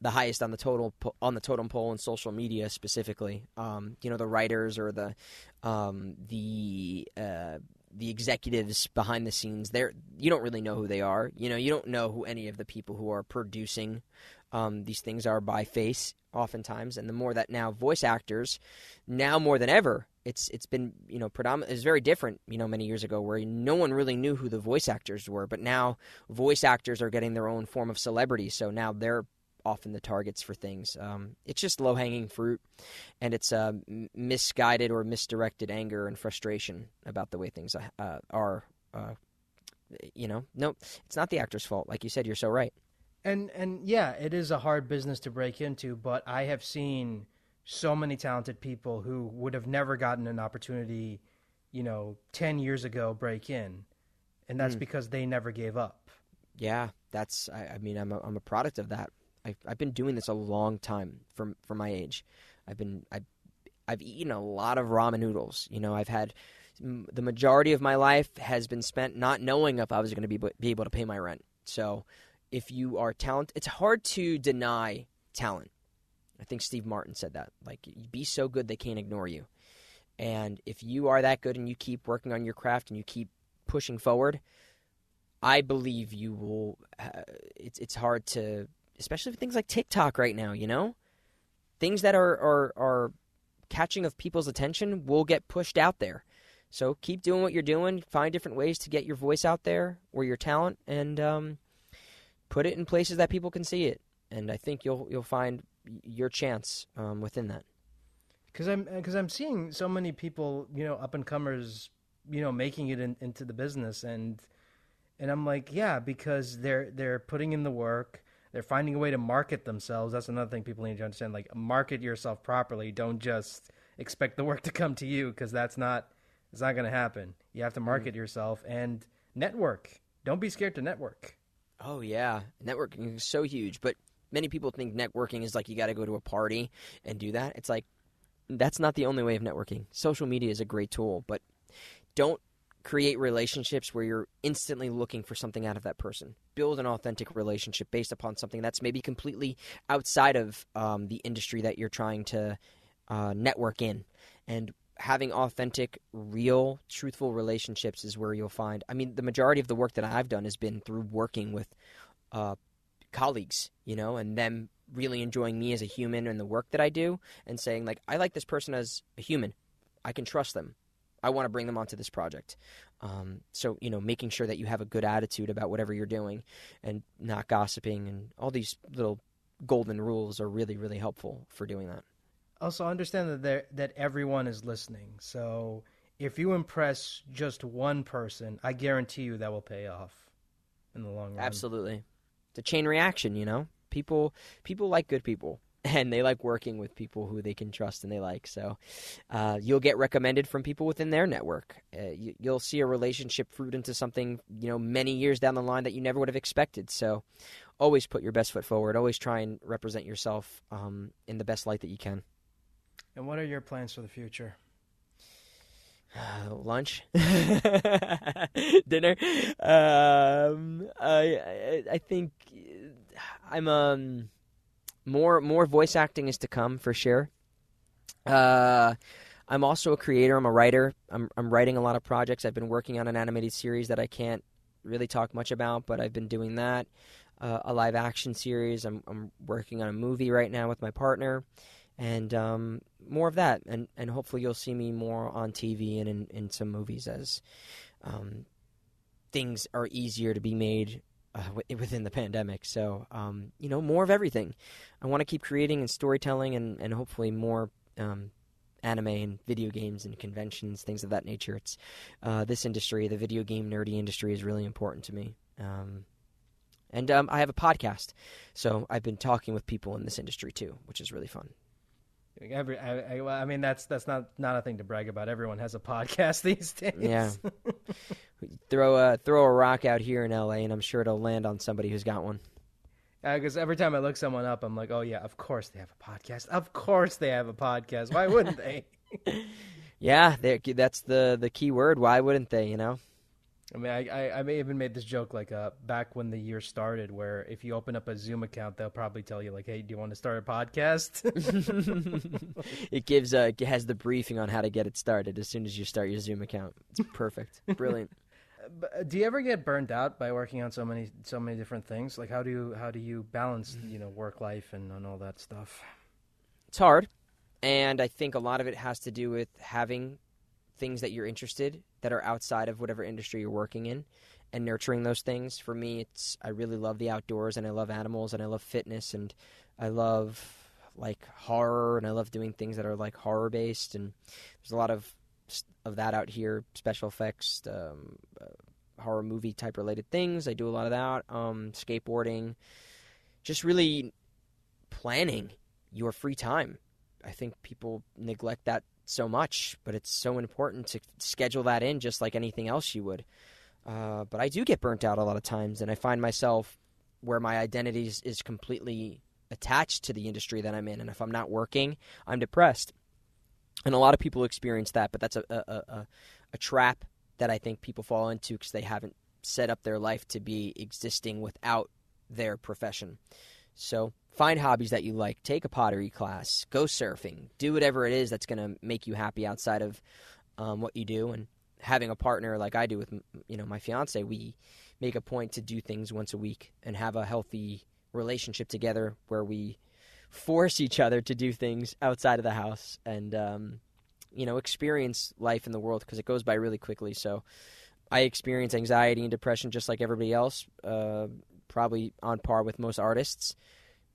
the highest on the total on the totem pole in social media specifically. Um, you know, the writers or the um, the uh, the executives behind the scenes. They're you don't really know who they are. You know, you don't know who any of the people who are producing um, these things are by face oftentimes, and the more that now voice actors, now more than ever, it's it's been you know predominant. It's very different you know many years ago where no one really knew who the voice actors were, but now voice actors are getting their own form of celebrity. So now they're often the targets for things. Um, it's just low hanging fruit, and it's uh, misguided or misdirected anger and frustration about the way things uh, are. Uh, you know, no, it's not the actor's fault. Like you said, you're so right. And and yeah, it is a hard business to break into, but I have seen so many talented people who would have never gotten an opportunity, you know, 10 years ago break in. And that's mm. because they never gave up. Yeah, that's I, I mean I'm a, I'm a product of that. I've, I've been doing this a long time for for my age. I've been I I've eaten a lot of ramen noodles. You know, I've had the majority of my life has been spent not knowing if I was going to be be able to pay my rent. So if you are talented, it's hard to deny talent. I think Steve Martin said that. Like, be so good they can't ignore you. And if you are that good and you keep working on your craft and you keep pushing forward, I believe you will. Uh, it's it's hard to, especially with things like TikTok right now. You know, things that are are are catching of people's attention will get pushed out there. So keep doing what you're doing. Find different ways to get your voice out there or your talent, and um, put it in places that people can see it, and I think you'll you'll find your chance um, within that. Because I'm because I'm seeing so many people, you know, up and comers, you know, making it in, into the business, and and I'm like, yeah, because they're they're putting in the work, they're finding a way to market themselves. That's another thing people need to understand. Like, market yourself properly. Don't just expect the work to come to you because that's not it's not going to happen. You have to market mm-hmm. yourself and network. Don't be scared to network. Oh yeah, networking is so huge. But many people think networking is like you got to go to a party and do that. It's like that's not the only way of networking. Social media is a great tool, but don't create relationships where you're instantly looking for something out of that person. Build an authentic relationship based upon something that's maybe completely outside of um, the industry that you're trying to uh, network in. And having authentic, real, truthful relationships is where you'll find. I mean, the majority of the work that I've done has been through working with uh, colleagues, you know, and them really enjoying me as a human and the work that I do, and saying like, I like this person as a human. I can trust them. I want to bring them onto this project. Um, so you know, making sure that you have a good attitude about whatever you're doing, and not gossiping, and all these little golden rules are really, really helpful for doing that also understand that that everyone is listening. So if you impress just one person, I guarantee you that will pay off in the long run. Absolutely, it's a chain reaction. You know, people people like good people. And they like working with people who they can trust and they like. So, uh, you'll get recommended from people within their network. Uh, you, you'll see a relationship fruit into something, you know, many years down the line that you never would have expected. So, always put your best foot forward. Always try and represent yourself um, in the best light that you can. And what are your plans for the future? Uh, lunch, dinner. Um, I, I think I'm um more more voice acting is to come for sure. Uh, I'm also a creator. I'm a writer. I'm I'm writing a lot of projects. I've been working on an animated series that I can't really talk much about, but I've been doing that. Uh, a live action series. I'm I'm working on a movie right now with my partner and um, more of that. And, and hopefully you'll see me more on TV and in, in some movies as um, things are easier to be made uh, within the pandemic. So, um, you know, more of everything. I want to keep creating and storytelling and, and hopefully more um, anime and video games and conventions, things of that nature. It's uh, this industry, the video game nerdy industry, is really important to me. Um, and um, I have a podcast, so I've been talking with people in this industry too, which is really fun. Every, I, I, I, mean, that's that's not not a thing to brag about. Everyone has a podcast these days. Yeah. throw a throw a rock out here in L.A. and I'm sure it'll land on somebody who's got one. Because uh, every time I look someone up, I'm like, oh yeah, of course they have a podcast. Of course they have a podcast. Why wouldn't they? yeah, that's the the key word. Why wouldn't they? You know. I mean, I, I, I may even made this joke like uh, back when the year started, where if you open up a Zoom account, they'll probably tell you like, "Hey, do you want to start a podcast?" it gives uh, it has the briefing on how to get it started as soon as you start your Zoom account. It's perfect, brilliant. Uh, do you ever get burned out by working on so many so many different things? Like, how do you how do you balance you know work life and, and all that stuff? It's hard, and I think a lot of it has to do with having things that you're interested that are outside of whatever industry you're working in and nurturing those things. For me, it's I really love the outdoors and I love animals and I love fitness and I love like horror and I love doing things that are like horror based and there's a lot of of that out here, special effects, um, uh, horror movie type related things. I do a lot of that. Um, skateboarding, just really planning your free time. I think people neglect that so much, but it's so important to schedule that in just like anything else you would. Uh, but I do get burnt out a lot of times, and I find myself where my identity is, is completely attached to the industry that I'm in. And if I'm not working, I'm depressed. And a lot of people experience that, but that's a, a, a, a trap that I think people fall into because they haven't set up their life to be existing without their profession. So find hobbies that you like. Take a pottery class. Go surfing. Do whatever it is that's going to make you happy outside of um, what you do. And having a partner like I do with you know my fiance, we make a point to do things once a week and have a healthy relationship together where we force each other to do things outside of the house and um, you know experience life in the world because it goes by really quickly. So I experience anxiety and depression just like everybody else, uh, probably on par with most artists.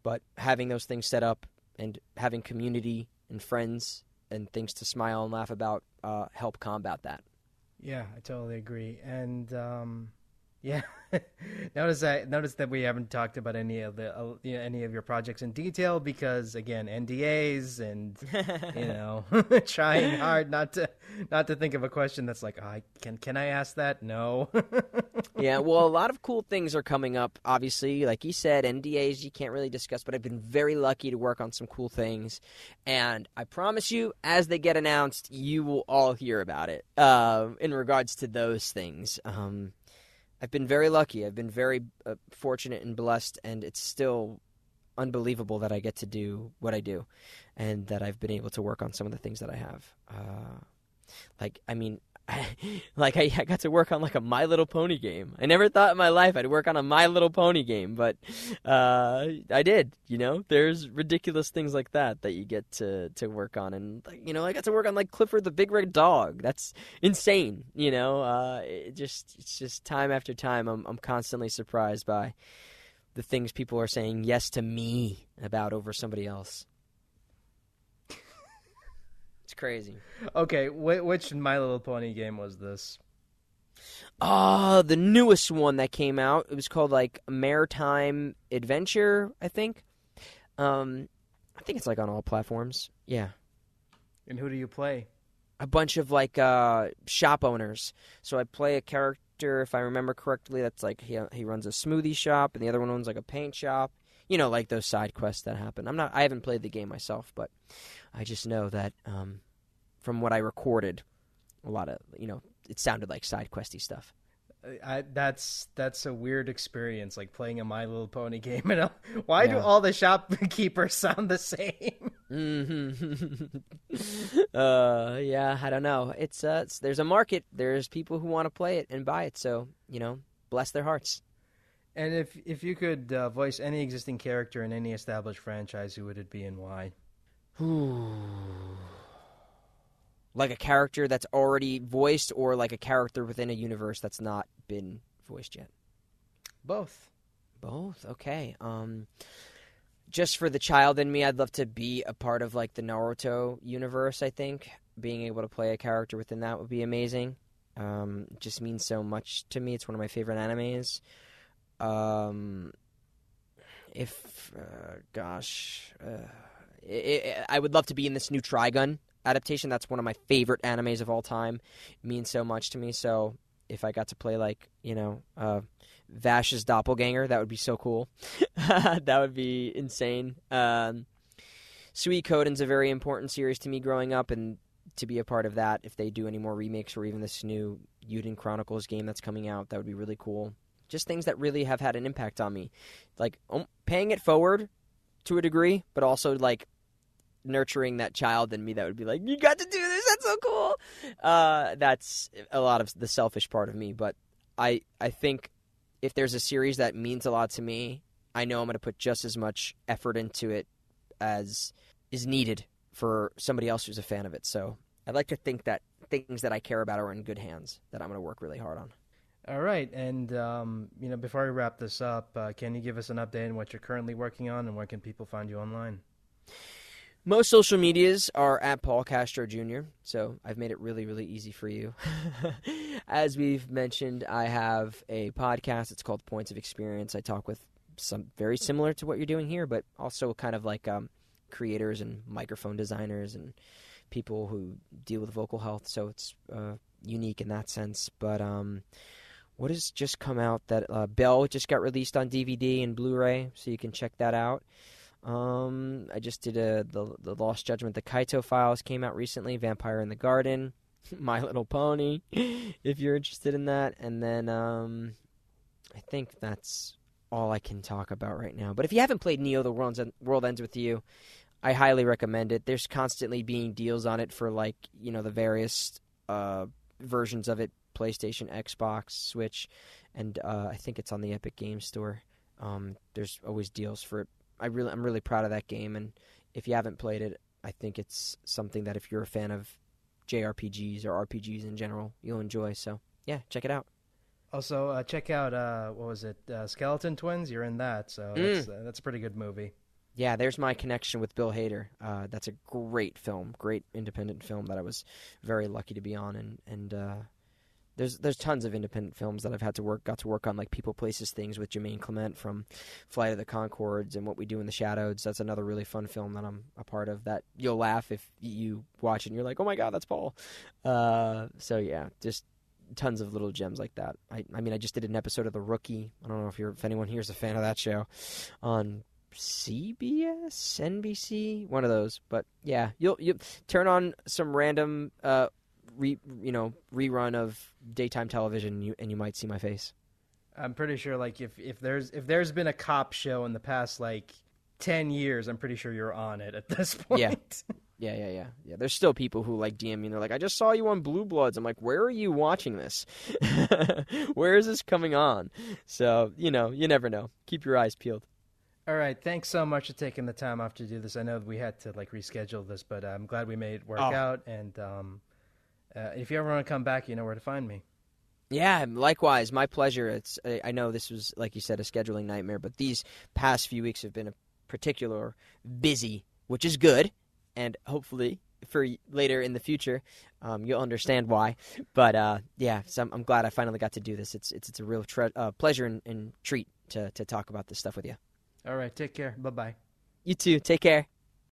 But having those things set up and having community and friends and things to smile and laugh about uh, help combat that. Yeah, I totally agree. And um, yeah, notice that notice that we haven't talked about any of the uh, you know, any of your projects in detail because again NDAs and you know trying hard not to not to think of a question that's like oh, can can I ask that? No. yeah, well, a lot of cool things are coming up. Obviously, like you said, NDAs you can't really discuss, but I've been very lucky to work on some cool things, and I promise you, as they get announced, you will all hear about it. Uh, in regards to those things. Um, I've been very lucky. I've been very uh, fortunate and blessed, and it's still unbelievable that I get to do what I do, and that I've been able to work on some of the things that I have. Uh, like, I mean, like I, I, got to work on like a My Little Pony game. I never thought in my life I'd work on a My Little Pony game, but uh, I did. You know, there's ridiculous things like that that you get to to work on, and you know, I got to work on like Clifford the Big Red Dog. That's insane. You know, uh, it just it's just time after time. I'm I'm constantly surprised by the things people are saying yes to me about over somebody else. Crazy. Okay, wh- which My Little Pony game was this? Ah, uh, the newest one that came out. It was called like Maretime Adventure, I think. Um, I think it's like on all platforms. Yeah. And who do you play? A bunch of like uh, shop owners. So I play a character, if I remember correctly, that's like he he runs a smoothie shop, and the other one owns like a paint shop. You know, like those side quests that happen. I'm not. I haven't played the game myself, but I just know that um, from what I recorded, a lot of you know, it sounded like side questy stuff. I, that's that's a weird experience, like playing a My Little Pony game. And why yeah. do all the shopkeepers sound the same? Mm-hmm. uh, yeah, I don't know. It's, uh, it's there's a market. There's people who want to play it and buy it. So you know, bless their hearts. And if if you could uh, voice any existing character in any established franchise, who would it be and why? Like a character that's already voiced or like a character within a universe that's not been voiced yet? Both. Both. Okay. Um just for the child in me, I'd love to be a part of like the Naruto universe, I think. Being able to play a character within that would be amazing. Um, just means so much to me. It's one of my favorite animes. Um, if, uh, gosh, uh, it, it, I would love to be in this new Trigun adaptation. That's one of my favorite animes of all time. It means so much to me. So if I got to play like you know uh, Vash's doppelganger, that would be so cool. that would be insane. Um, Suikoden's a very important series to me growing up, and to be a part of that, if they do any more remakes or even this new Eiyuden Chronicles game that's coming out. That would be really cool. Just things that really have had an impact on me, like um, paying it forward to a degree, but also like nurturing that child in me that would be like, "You got to do this. That's so cool." Uh, that's a lot of the selfish part of me, but I I think if there's a series that means a lot to me, I know I'm going to put just as much effort into it as is needed for somebody else who's a fan of it. So I'd like to think that things that I care about are in good hands that I'm going to work really hard on. All right, and um, you know, before we wrap this up, uh, can you give us an update on what you're currently working on, and where can people find you online? Most social medias are at Paul Castro Jr., so I've made it really, really easy for you. As we've mentioned, I have a podcast. It's called Points of Experience. I talk with some very similar to what you're doing here, but also kind of like um, creators and microphone designers and people who deal with vocal health. So it's uh, unique in that sense. But um, what has just come out that uh, Belle just got released on DVD and Blu-ray, so you can check that out. Um, I just did a the the Lost Judgment, the Kaito Files came out recently. Vampire in the Garden, My Little Pony, if you're interested in that, and then um, I think that's all I can talk about right now. But if you haven't played Neo: The World Ends, World Ends with You, I highly recommend it. There's constantly being deals on it for like you know the various uh, versions of it PlayStation, Xbox, Switch, and uh, I think it's on the Epic Game Store. Um, there's always deals for it. I really, I'm really proud of that game, and if you haven't played it, I think it's something that if you're a fan of JRPGs or RPGs in general, you'll enjoy. So yeah, check it out. Also, uh, check out uh, what was it, uh, Skeleton Twins? You're in that, so that's, uh, that's a pretty good movie. Yeah, there's my connection with Bill Hader. Uh, that's a great film, great independent film that I was very lucky to be on, and and uh, there's there's tons of independent films that I've had to work got to work on like People Places Things with Jemaine Clement from Flight of the Conchords and What We Do in the Shadows. That's another really fun film that I'm a part of. That you'll laugh if you watch it and you're like, oh my god, that's Paul. Uh, so yeah, just tons of little gems like that. I I mean, I just did an episode of The Rookie. I don't know if you're if anyone here is a fan of that show on CBS, NBC, one of those. But yeah, you'll you turn on some random uh re, you know rerun of daytime television, and you, and you might see my face. I'm pretty sure, like if if there's if there's been a cop show in the past like ten years, I'm pretty sure you're on it at this point. Yeah. Yeah, yeah, yeah, yeah. There's still people who like DM me and they're like, "I just saw you on Blue Bloods." I'm like, "Where are you watching this? Where is this coming on?" So you know, you never know. Keep your eyes peeled. All right, thanks so much for taking the time off to do this. I know we had to like reschedule this, but I'm glad we made it work Oh. out. And um, uh, if you ever want to come back, you know where to find me. Yeah, likewise, my pleasure. It's I I know this was like you said a scheduling nightmare, but these past few weeks have been a particular busy, which is good, and hopefully for later in the future, um, you'll understand why. But uh, yeah, so I'm, I'm glad I finally got to do this. It's it's it's a real tre- uh, pleasure and, and treat to to talk about this stuff with you. All right, take care. Bye bye. You too. Take care.